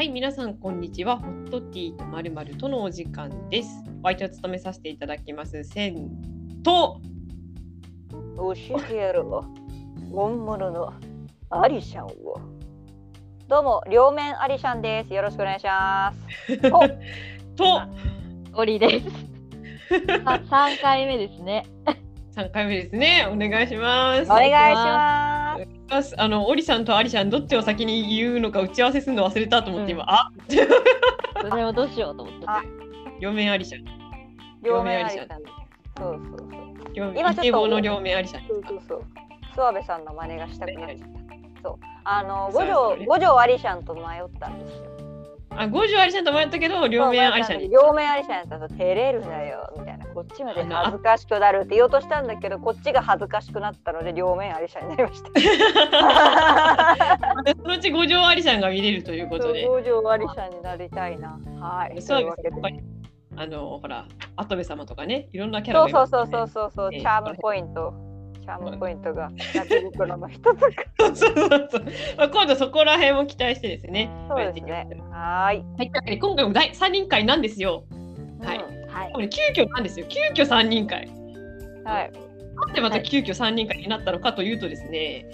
はい、皆さん、こんにちは。ホットティーとまるまるとのお時間です。お相手を務めさせていただきます。せんと、教えてやるわ。本物のアリシャンを。どうも、両面アリシャンです。よろしくお願いします。お と、オリです。あ三回目ですね。3回目ですね。お願いします。お願いします。ますあの、オリさんとアリシャン、どっちを先に言うのか打ち合わせするの忘れたと思って、今、うんあそれをどうしようと思って。あ両面アリシャン。両面アリシ両面ャン。そうそうそう。両今ちょっとイケボの両面アリシャン。そうそうそう。諏訪部さんの真似がしたくなっちゃった。そう。あの、五条、五条アリシャンと迷ったんですよ。あ、五条アリシャンと迷ったけど、両面アリシャンに。両面アリシャンだと照れるなよみたいなこっちまで恥ずかしくなるって言おうとしたんだけどこっちが恥ずかしくなったので両面アリシャンになりました。でそのうち五条アリシャンが見れるということで。五条アリシャンになりたいな。はい。そうですというわけで。あのほら跡部様とかねいろんなキャラそうがいますそうそうそうそうそう。ええ。チャームポイント。チャームポイントが夏袋の一つかそうそうそうまあ、今度そこら辺も期待してですね。そうですね。はーい。はい、今回も第3人会なんですよ。はい。うんはい。急遽なんですよ。急遽3人会。はい。なんでまた急遽3人会になったのかというとですね、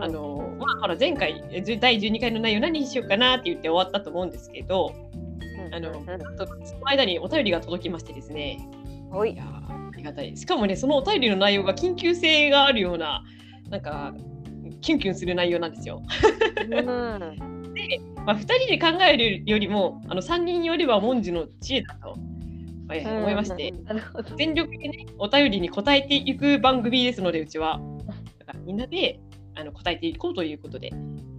あのまあほら前回第12回の内容何にしようかなって言って終わったと思うんですけどあのうん。その間にお便りが届きましてですね。おい。いやーありがたい。しかもね、そのお便りの内容が緊急性があるような、なんか、キュンキュンする内容なんですよ。うん。まあ、2人で考えるよりも、あの3人よりは文字の知恵だと、思いまして。全力でね、お便りに答えていく番組ですので、うちは。だからみんなであの答えていこうということで、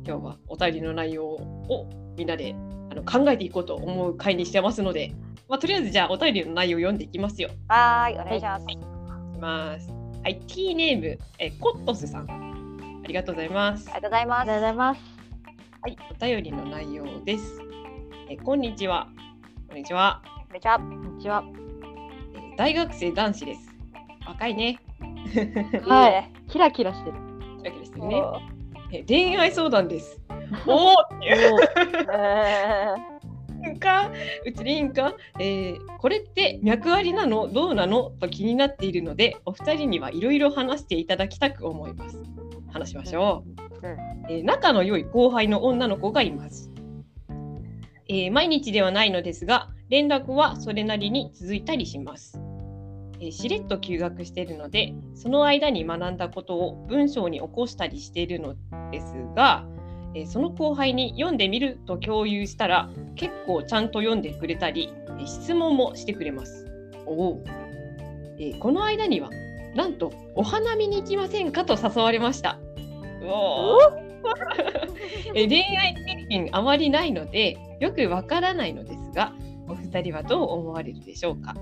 今日はお便りの内容をみんなであの考えていこうと思う回にしてますので、まあ、とりあえずじゃあお便りの内容を読んでいきますよ。はーいお願いしますいきます。はい、T ネーム、えコットスさん。ありがとうございます。ありがとうございますありがとうございます。はい、お便りの内容です。えこんにちは。こんにちは。めちゃこんにちは。え大学生男子です。若いね。はいキラキラしてる。だけですね。え恋愛相談です。おおって かうちでいいんか、えーこれって脈ありなの？どうなの？と気になっているのでお二人にはいろいろ話していただきたく思います。話しましょう。うんえー仲の良い後輩の女の子がいます、えー毎日ではないのですが連絡はそれなりに続いたりします、えーしれっと休学しているのでその間に学んだことを文章に起こしたりしているのですが、えーその後輩に読んでみると共有したら結構ちゃんと読んでくれたり、えー質問もしてくれます。おうえーこの間にはなんとお花見に行きませんかと誘われました。うお 恋愛経験あまりないのでよくわからないのですがお二人はどう思われるでしょうか、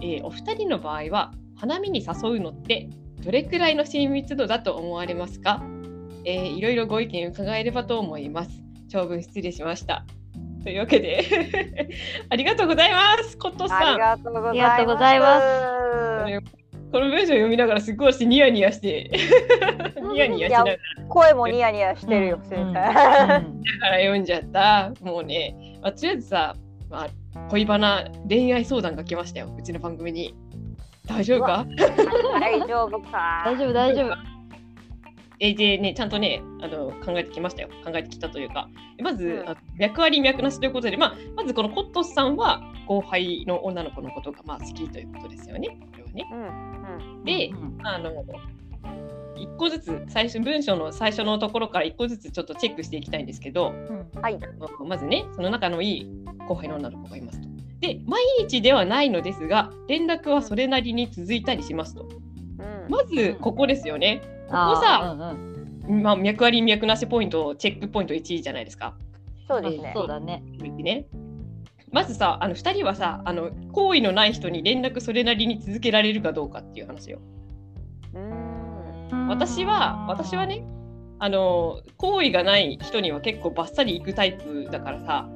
えーお二人の場合は花見に誘うのってどれくらいの親密度だと思われますか、えーいろいろご意見伺えればと思います。長文失礼しました。というわけで ありがとうございます。コットさん。ありがとうございます。この文章を読みながらすごい私ニヤニヤして ニヤニヤしながら。声もニヤニヤしてるよ、うん。先生。から読んじゃった。もうね、まあ、とりあえずさ、まあ、恋バナ恋愛相談が来ましたよ、うちの番組に。大丈夫か？大丈夫か？大丈夫大丈夫。えでね、ちゃんとねあの、考えてきましたよ。考えてきたというか。まず、うんあ脈あり脈なしということで、まあ、まずこのコットスさんは後輩の女の子のことがまあ好きということですよね。これはねうんうん。で、うんあの、一個ずつ最初文章の最初のところから一個ずつちょっとチェックしていきたいんですけど、はい。まずね、その仲のいい後輩の女の子がいますと。で、毎日ではないのですが、連絡はそれなりに続いたりしますと。うんまず、ここですよね。ここあさ、ーうんうんまあ、脈あり脈なしポイント、チェックポイント1位じゃないですか。そうですね。そうだね。ねまずさ、あの2人はさあの、好意のない人に連絡それなりに続けられるかどうかっていう話よ。うん。私は、私はね、あの好意がない人には結構バッサリ行くタイプだからさ、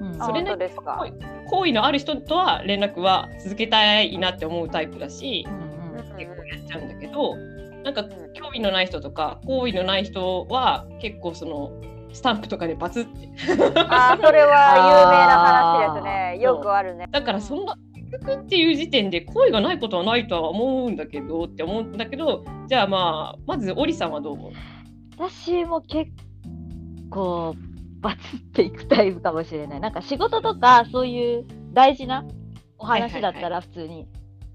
うんあそれね本当ですか？好意のある人とは連絡は続けたいなって思うタイプだしうんうん結構やっちゃうんだけどなんか興味のない人とか好意のない人は結構そのスタンプとかでバツってあーそれは有名な話ですね。よくあるね。だからそんな結局っていう時点で恋がないことはないとは思うんだけどって思うんだけどじゃあまあまずオリさんはどう思う？私も結構バツっていくタイプかもしれない。なんか仕事とかそういう大事なお話だったら普通に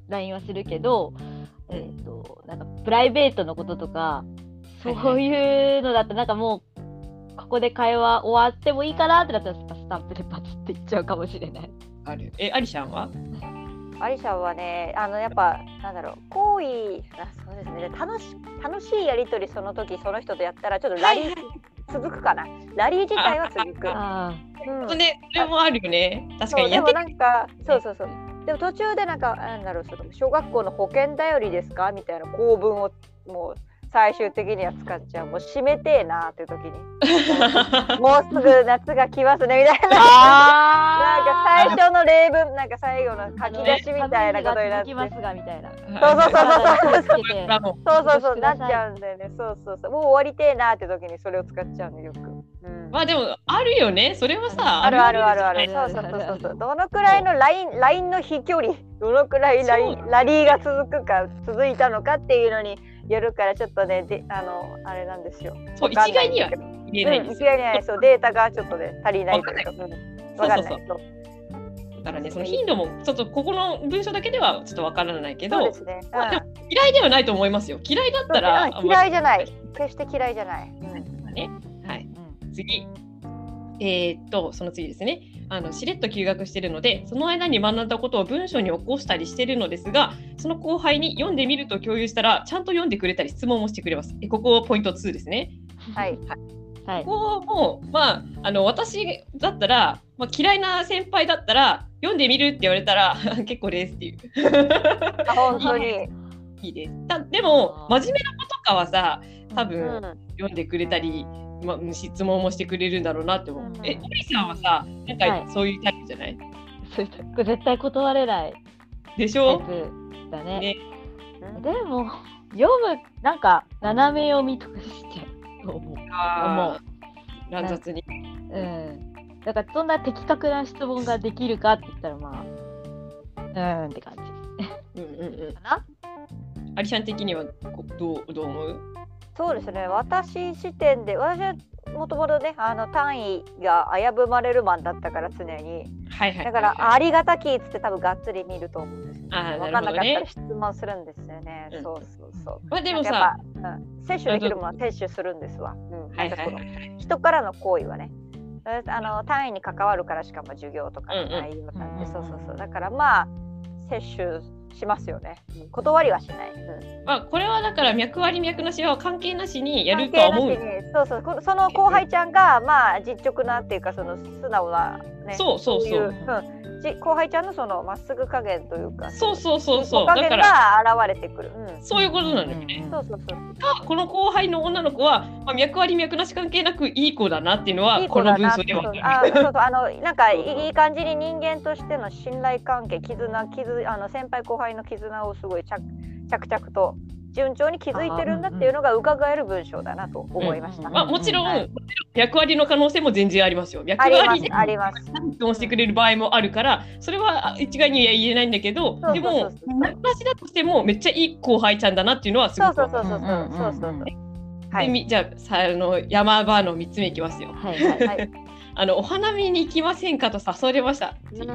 LINE はするけど、うん。えっ、と、なんかプライベートのこととか、そういうのだとなんかもう、ここで会話終わってもいいかなってなったらスタンプでバツっていっちゃうかもしれない。ある。えアリシャンは？アリシャはね、あのやっぱなんだろう、好意、あそうですね。で楽し楽しいやりとりその時その人とやったらちょっとラリー、はい続くかな。ラリー自体は続く。あうん。ねそれもあるよね。確かそうでもにやってなんかそうそうそう。でも途中でなんかなんだろうその小学校の保健頼りですか？みたいな構文をもう最終的には使っちゃう。もう締めてえなっていう時に。もうすぐ夏が来ますねみたいな。なんかあ最初の例文なんか最後の書き出しみたいなことになって。きますがみたい。な。そうそうそうそうそう。そうそうそうそう。なっちゃうんだよね。そうそうそう。もう終わりてえなって時にそれを使っちゃうのよく、うん。まあでもあるよね。それはさあるあるあるある。そうそうそうそうそう。どのくらいのラインラインの飛距離、どのくらいライそンラリーが続くか続いたのかっていうのによるからちょっとねであのあれなんですよ。そう一概には言えないんうん、ですよ。一概にはそうデータがちょっとね足りないとい。うか。うんわかんない。そう。そうだからねその頻度もちょっとここの文章だけではちょっとわからないけどそうですね。まあ嫌いではないと思いますよ。嫌いだったらうん嫌いじゃない。決して嫌いじゃない。うん。ね。はい。うん。次。えーっと、その次ですね。あのしれっと休学しているので、その間に学んだことを文章に起こしたりしているのですが、その後輩に読んでみると共有したら、ちゃんと読んでくれたり質問もしてくれます。えここポイント2ですね。はい。はい。ここも、まあ、あの私だったら、まあ、嫌いな先輩だったら、読んでみるって言われたら、結構ですっていう。あ本当に。いいです。たでも、真面目なことかはさ、多う分、ん。読んでくれたり、まあ、質問もしてくれるんだろうなって思う。うんえ、森さんはさ、なんはいかそういうタイプじゃない、そうこれ絶対断れないでしょ、タイプだね。ねうんでも、読む、なんか、斜め読みとかしちゃうと思う。乱雑に。うん。だから、そんな的確な質問ができるかって言ったら、まあ、うーんって感じ。うんうんうん。かな？アリシャン的にはこどうどう思う？そうですね。私視点で私はもともとねあの単位が危ぶまれるマンだったから常に。はいはい。だからありがたきっつって多分がっつり見ると思うんですよ、あー分なるほどね。かんなかったら質問するんですよね、うん。そうそうそう。まあでもさ、うん、摂取できるものは摂取するんですわ、うん。人からの行為はね。あの単位に関わるからしかも授業とか内容なんで、うんそうそうそう。だからまあ摂取しますよね、うん断りはしない、うん。まあこれはだから脈あり脈なしは関係なしにやるとは思う。関。係なしに。そうそう。その後輩ちゃんがまあ実直なっていうかその素直なね。そうそうそう。いうん、じ後輩ちゃんのそのまっすぐ加減というか。そうそうそうそう。お加減が現れてくる、うん、そういうことなのよね。そうそうそう。この後輩の女の子は、まあ、脈あり脈なし関係なくいい子だなっていうのはいこの文章ではあそうそう。あのなんかいい感じに人間としての信頼関係絆絆あの先輩後輩の絆をすごい着着々と順調に築いてるんだっていうのが伺える文章だなと思いました。うんまあ、もちろん、はい脈ありの可能性も全然ありますよ。脈ありまありですあります。質問してくれる場合もあるからそれは一概には言えないんだけどでも話だとしてもめっちゃいい後輩ちゃんだなっていうのはすごくそうそうそうそうそうそう。はい。じゃあさあの山場の3つ目いきますよ。はいはい。はい。あのお花見に行きませんかと誘われました。うん。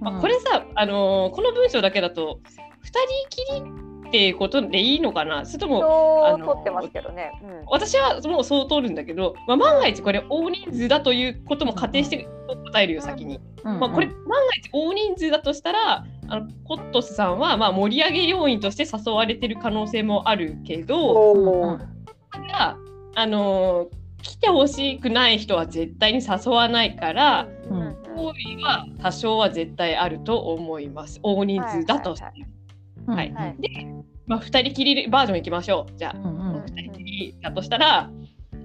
まあ、これさ、あのーこの文章だけだと2人きりってことでいいのかな？それともあの取ってますけどね。うん。私はもうそう通るんだけど、まあ、万が一これ大人数だということも仮定して答えるよ先に。うんまあ、これ万が一大人数だとしたらあのコットスさんはまあ盛り上げ要員として誘われてる可能性もあるけど。ただあのー来てほしくない人は絶対に誘わないからうん行為は多少は絶対あると思います大人数だとして、うんはいはいまあ、2人きりバージョンいきましょう。じゃあ、うんうん。2人きりだとしたら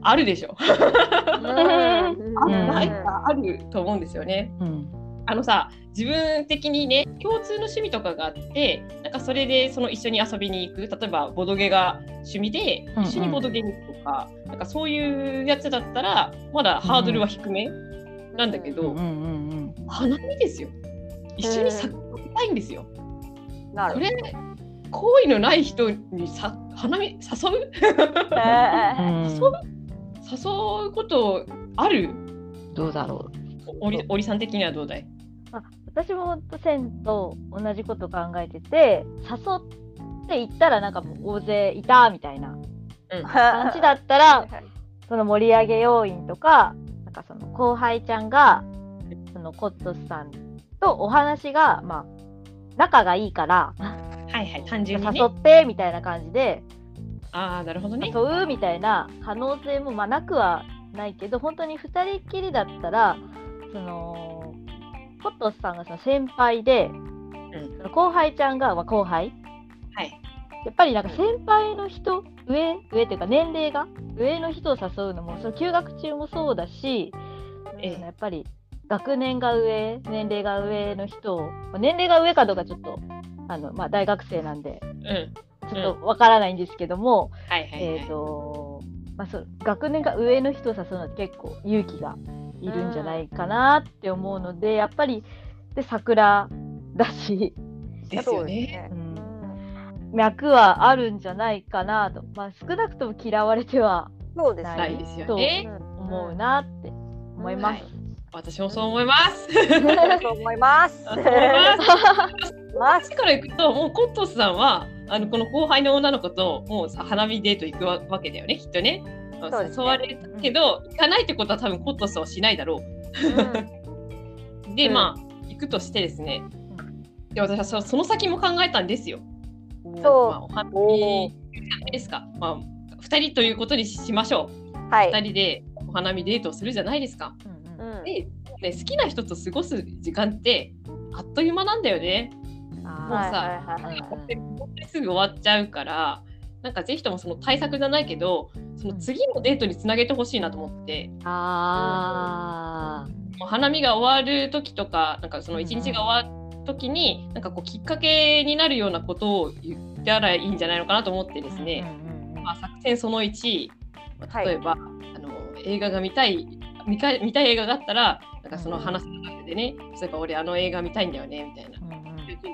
あるでしょ、うん。あうん。ないかあると思うんですよね。うん。あのさ自分的にね共通の趣味とかがあってなんかそれでその一緒に遊びに行く。例えばボドゲが趣味でうんうん。一緒にボドゲに行くとか、なんかそういうやつだったらまだハードルは低めなんだけど、うんうんうん花見ですよ。一緒に咲きたいんですよ。なる。これ好意のない人にさ花見誘う？誘う？誘うことある？どうだろう。おりおりさん的にはどうだい？私もセンと同じこと考えてて誘って行ったらなんかもう大勢いたみたいな感じだったらその盛り上げ要員とかなんかその後輩ちゃんがそのコットスさんとお話がまあ仲がいいからはいはい単純にね。誘ってみたいな感じで。ああなるほどね。誘うみたいな可能性もまあなくはないけど本当に2人っきりだったらそのコットスさんがその先輩で、ん。その後輩ちゃんが、まあ、後輩。はい。やっぱりなんか先輩の人上上っていうか年齢が上の人を誘うのもその休学中もそうだし、ええ。やっぱり学年が上年齢が上の人をまあ年齢が上かどうかちょっとあの、まあ、大学生なんでうんちょっとわからないんですけども、はいはいはい、えっ、と、まあ、そう学年が上の人を誘うのって結構勇気がいるんじゃないかなって思うので、やっぱりで桜だし、ですよね。うん脈はあるんじゃないかなと、まあ、少なくとも嫌われてはそうですね。ないですよね。思うなって思います。私もそう思います。そう思います。ます。から行くともうコットスさんはあのこの後輩の女の子ともうさ花見デート行くわわけだよねきっとね。そうね誘われたけど、行かないってことは多分コットスはしないだろう。で、うんまあ行くとしてですね。で私はそその先も考えたんですよ。そうまあ、お花見じゃないですか。まあ2人ということにしましょう。はい。2人でお花見デートをするじゃないですか。うんうんうんで、ね、好きな人と過ごす時間ってあっという間なんだよね。もうあさ、はいはいすぐ終わっちゃうから、なんかぜひともその対策じゃないけど、その次のデートにつなげてほしいなと思って、ー。あもう花見が終わる時とか、なんかその一日が終わる時に、なんかこうきっかけになるようなことを言ったらいいんじゃないのかなと思ってですーね、うんうんうんまあ、作戦その1、まあはい。例えば、あの映画が見たい見か見たい映画があったら、なんかその話の中でね、例えば俺あの映画見たいんだよねみたいな。うんうん。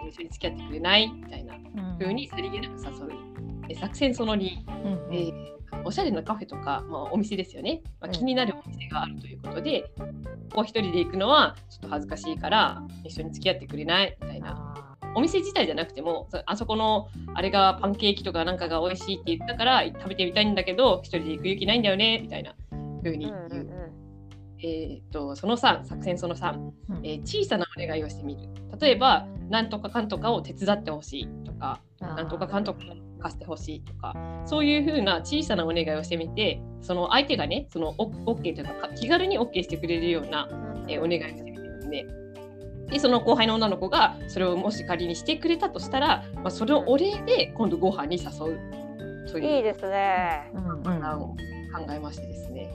一緒に付き合ってくれないみたいなうん風にさりげなく誘う。で作戦その2、うんうん。えーおしゃれなカフェとか、まあ、お店ですよね、まあ、うん。気になるお店があるということで、ここ一人で行くのはちょっと恥ずかしいから一緒に付き合ってくれないみたいな。あお店自体じゃなくてもそあそこのあれがパンケーキとかなんかが美味しいって言ったから食べてみたいんだけど一人で行く勇気ないんだよねみたいな風に言う。うんうんえー、とその3作戦その3、うん。えー小さなお願いをしてみる。例えばなんとかかんとかを手伝ってほしいとかー。なんとかかんとか貸してほしいとかそういう風な小さなお願いをしてみてその相手がねそのオッケーというかか気軽に OK してくれるような、うん。えーお願いをしてみてででその後輩の女の子がそれをもし仮にしてくれたとしたら、まあ、それをお礼で今度ご飯に誘う。という。いいですね。うん。うん考えましてですね。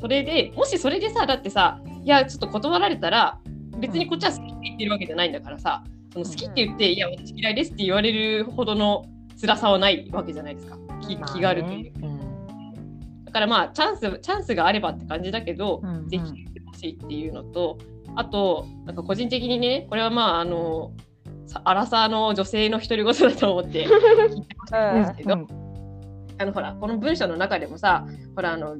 それでもしそれでさだってさいやちょっと断られたら別にこっちは好きって言ってるわけじゃないんだからさその好きって言って、いや私嫌いですって言われるほどの辛さはないわけじゃないですか。気気軽というか。うん。だからまあチャンスチャンスがあればって感じだけど、うんうん。ぜひ言ってほしいっていうのとあとなんか個人的にねこれはまああのさアラサーの女性の独り言だと思って聞いてましたんですけど、うんあのほらこの文章の中でもさほらあの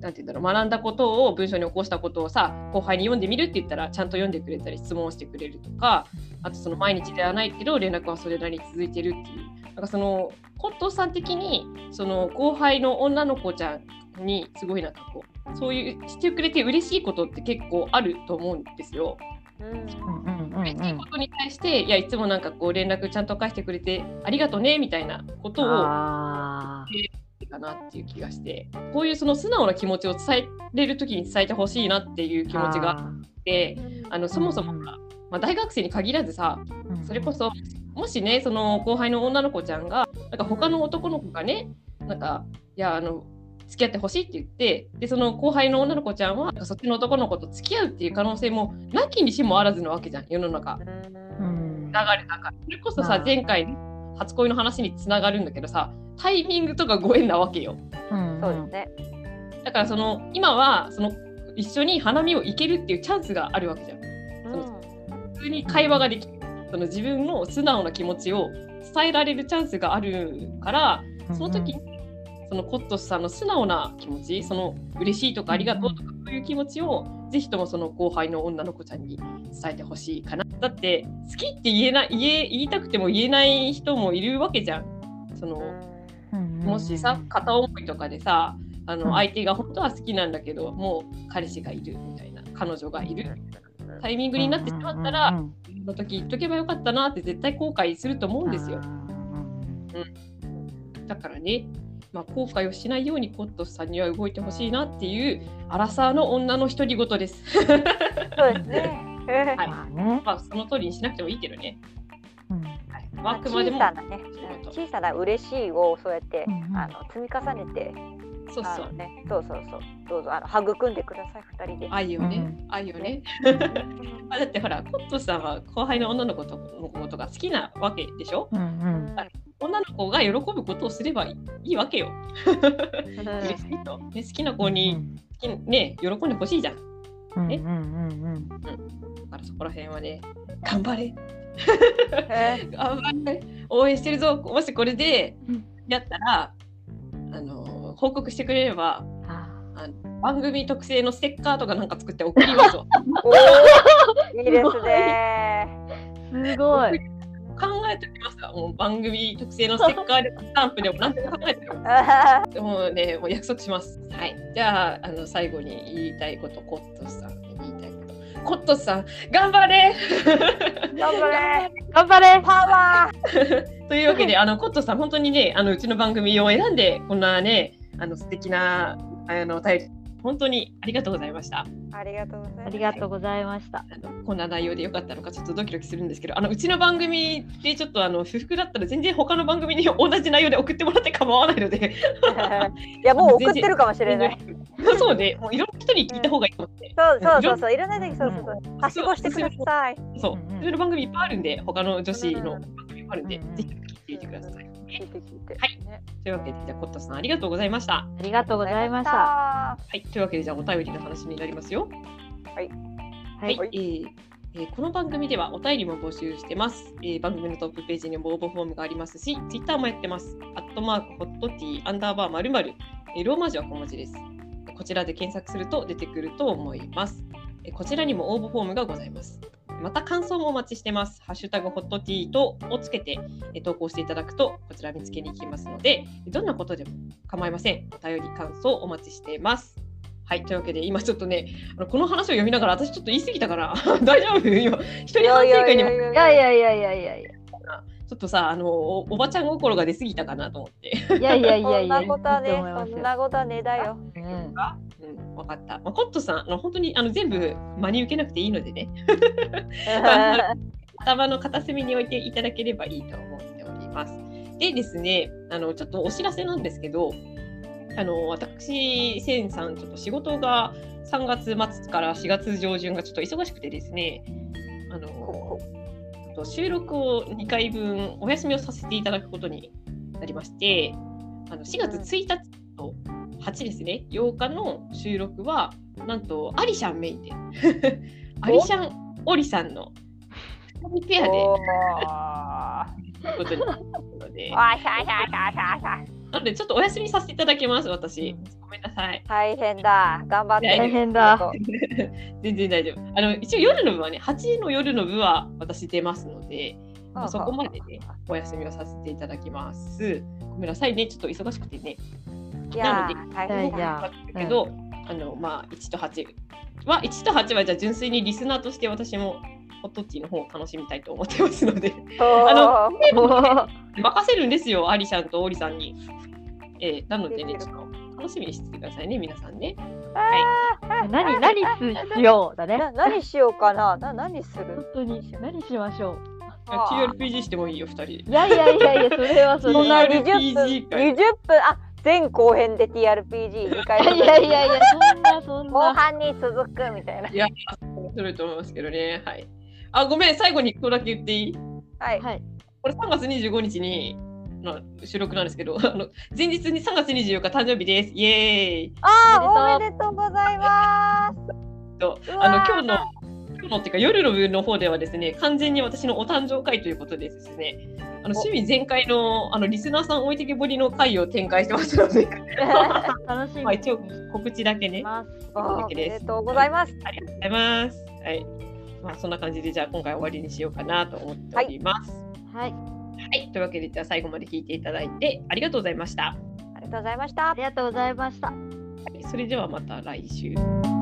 なんて言うんだろう学んだことを文章に起こしたことをさ後輩に読んでみるって言ったらちゃんと読んでくれたり質問してくれるとかあとその毎日ではないけど連絡はそれなりに続いてるっていうなんかそのコットさん的にその後輩の女の子ちゃんにすごいなんかこうそういうしてくれて嬉しいことって結構あると思うんですよ。うんうんうんうん。嬉しいことに対していやいつもなんかこう連絡ちゃんと返してくれてありがとうねみたいなことをあかなっていう気がしてこういうその素直な気持ちを伝えれる時に伝えてほしいなっていう気持ちがあってあのそもそもまあ、大学生に限らずさーそれこそもしねその後輩の女の子ちゃんがなんか他の男の子がねなんかいやあの付き合ってほしいって言ってでその後輩の女の子ちゃんはそっちの男の子と付き合うっていう可能性もなきにしもあらずなわけじゃん世の中。流うん。れだからそれこそさまあ。前回の初恋の話につながるんだけどさタイミングとかご縁なわけよ。うん。そうですね。だからその今はその一緒に花見を行けるっていうチャンスがあるわけじゃん。うん。普通に会話ができる。その自分の素直な気持ちを伝えられるチャンスがあるからその時にそのコットスさんの素直な気持ちその嬉しいとかありがとうとかそういう気持ちをぜひともその後輩の女の子ちゃんに伝えてほしいかな。だって好きって言えない言え言いたくても言えない人もいるわけじゃん。そのうんもしさ片思いとかでさあうん。の相手が本当は好きなんだけどもう彼氏がいるみたいな彼女がいる。タイミングになってしまったらうんうんうん。その時言っとけばよかったなって絶対後悔すると思うんですよ。だからね、まあ、後悔をしないようにコットスさんには動いてほしいなっていうアラサーの女の独り言です。そうですね。はい。まあその通りにしなくてもいいけどね。うん。はい、まああくまでも小さなね、小さな嬉しいをそうやって、うんうん。あの積み重ねて、そうそう。ね、そうそうそう、どうぞあの育んでください二人で。愛をね、うん。愛をね。あだってほらコットスさんは後輩の女の子とのことが好きなわけでしょ？うんうん女の子が喜ぶことをすればいいわけよ。嬉しいと、ね、好きな子に、好きね喜んでほしいじゃん。ね？うん。うん。うん。だからそこら辺はね頑張れ。え頑張れ。応援してるぞ。もしこれでうん。やったらあの報告してくれればああの番組特製のステッカーとかなんか作って送りますわ。いいですね。ーすごい。考えておきますわもう番組特製のステッカーでスタンプでも何でも考えておきまあす もうねもう約束しますはいじゃああの最後に言いたいことコットスさんに言いたいことコットスさん頑張れー頑張れ。頑張れ。パワー。というわけで、あのコットさん、本当にね、あのうちの番組を選んで、こんなね、あの素敵なあのお便り、本当にありがとうございました。ありがとうございます。ありがとうございました。こんな内容でよかったのか、ちょっとドキドキするんですけど、あのうちの番組でちょっとあの不服だったら、全然他の番組に同じ内容で送ってもらって構わないので、いやもう送ってるかもしれない。そうね、もういろんな人に聞いた方がいいと思って。そうそうそうそう、いろんな時そうそうそう。はしごしてください。そう、うんうんうちの番組いっぱいあるんで、他の女子の番組いっぱいあるんで、ぜひ聞いてみてください。聞いて聞いて。はいねというわけで、じゃあコットさん、ありがとうございました。ありがとうございました。はい、というわけで、じゃあお便りの話になりますよ。はい。はい、えーえーこの番組ではお便りも募集してます、えー番組のトップページにも応募フォームがありますし、ツイッターもやってます。アットマークホットティーアンダーバーまるまるローマ字は小文字です。こちらで検索すると出てくると思います。えーこちらにも応募フォームがございます。また感想もお待ちしてます。ハッシュタグホットティーとをつけて投稿していただくと、こちら見つけに行きますので、どんなことでも構いません。お便り、感想お待ちしています。はい、というわけで、今ちょっとね、あのこの話を読みながら、私ちょっと言い過ぎたから、大丈夫？今、一人反省会にも。いやいやいやいやいやいや。ちょっとさあのおおばちゃん心が出過ぎたかなと思って。いやいやいやいや。そんなことはいねそんなことはねだよ。うんうん、分かった。まあ、コットさん、あの本当にあの全部真に受けなくていいのでね、頭の片隅に置いていただければいいと思っております。でですね、あのちょっとお知らせなんですけど、あの私、センさん、ちょっと仕事が3月末から4月上旬がちょっと忙しくてですね、あのと収録を2回分お休みをさせていただくことになりまして、あの4月1日と8ですね、8日の収録は、なんとアリシャンメインで、アリシャン・オリさんの2人ペアでおー。ということになるので、なのでちょっとお休みさせていただきます、私。ごめんなさい。大変だ。頑張って。大変だ全然大丈夫。あの一応夜の部はね、8時の夜の部は私出ますので、まあそこまでね、お休みをさせていただきます。ごめんなさいね、ちょっと忙しくてね。いやなー大変だ。けど、あのまあ1と8は1と8はじゃあ純粋にリスナーとして私もホットティーの方を楽しみたいと思ってますのであの 任せるんですよアリさんとオリさんに。えーなのでねちょっと楽しみにしててくださいね皆さんね。何何しようだね。な何しようかな。な何す本る。当に何しましょう。あー TRPG してもいいよ2人で。いやいやいやいやそれはそれそんなで。20分 PG 会20分あ前後編で TRPG2 回いやいやいや、そんなそん後な。半に続くみたいな。いや、面白いと思いますけどね。はい。あ、ごめん、最後に一個だけ言っていい？はい。はい。これ3月25日にの収録なんですけど、あの前日に3月24日誕生日です。イエーイああ、おおめでとうございまとうわーあの今日の今日のっていうか夜の部の方ではですね完全に私のお誕生会ということでですねあの趣味全開のあのリスナーさん置いてけぼりの会を展開してますので、楽しみまあ、一応告知だけねおわけでめですとうございます。ありがとうございます。はい。まあそんな感じでじゃあ今回終わりにしようかなと思っております。はい。はい、というわけでじゃあ最後まで聞いていただいてありがとうございました。ありがとうございましたあ。りがとうございました。はいそれではまた来週。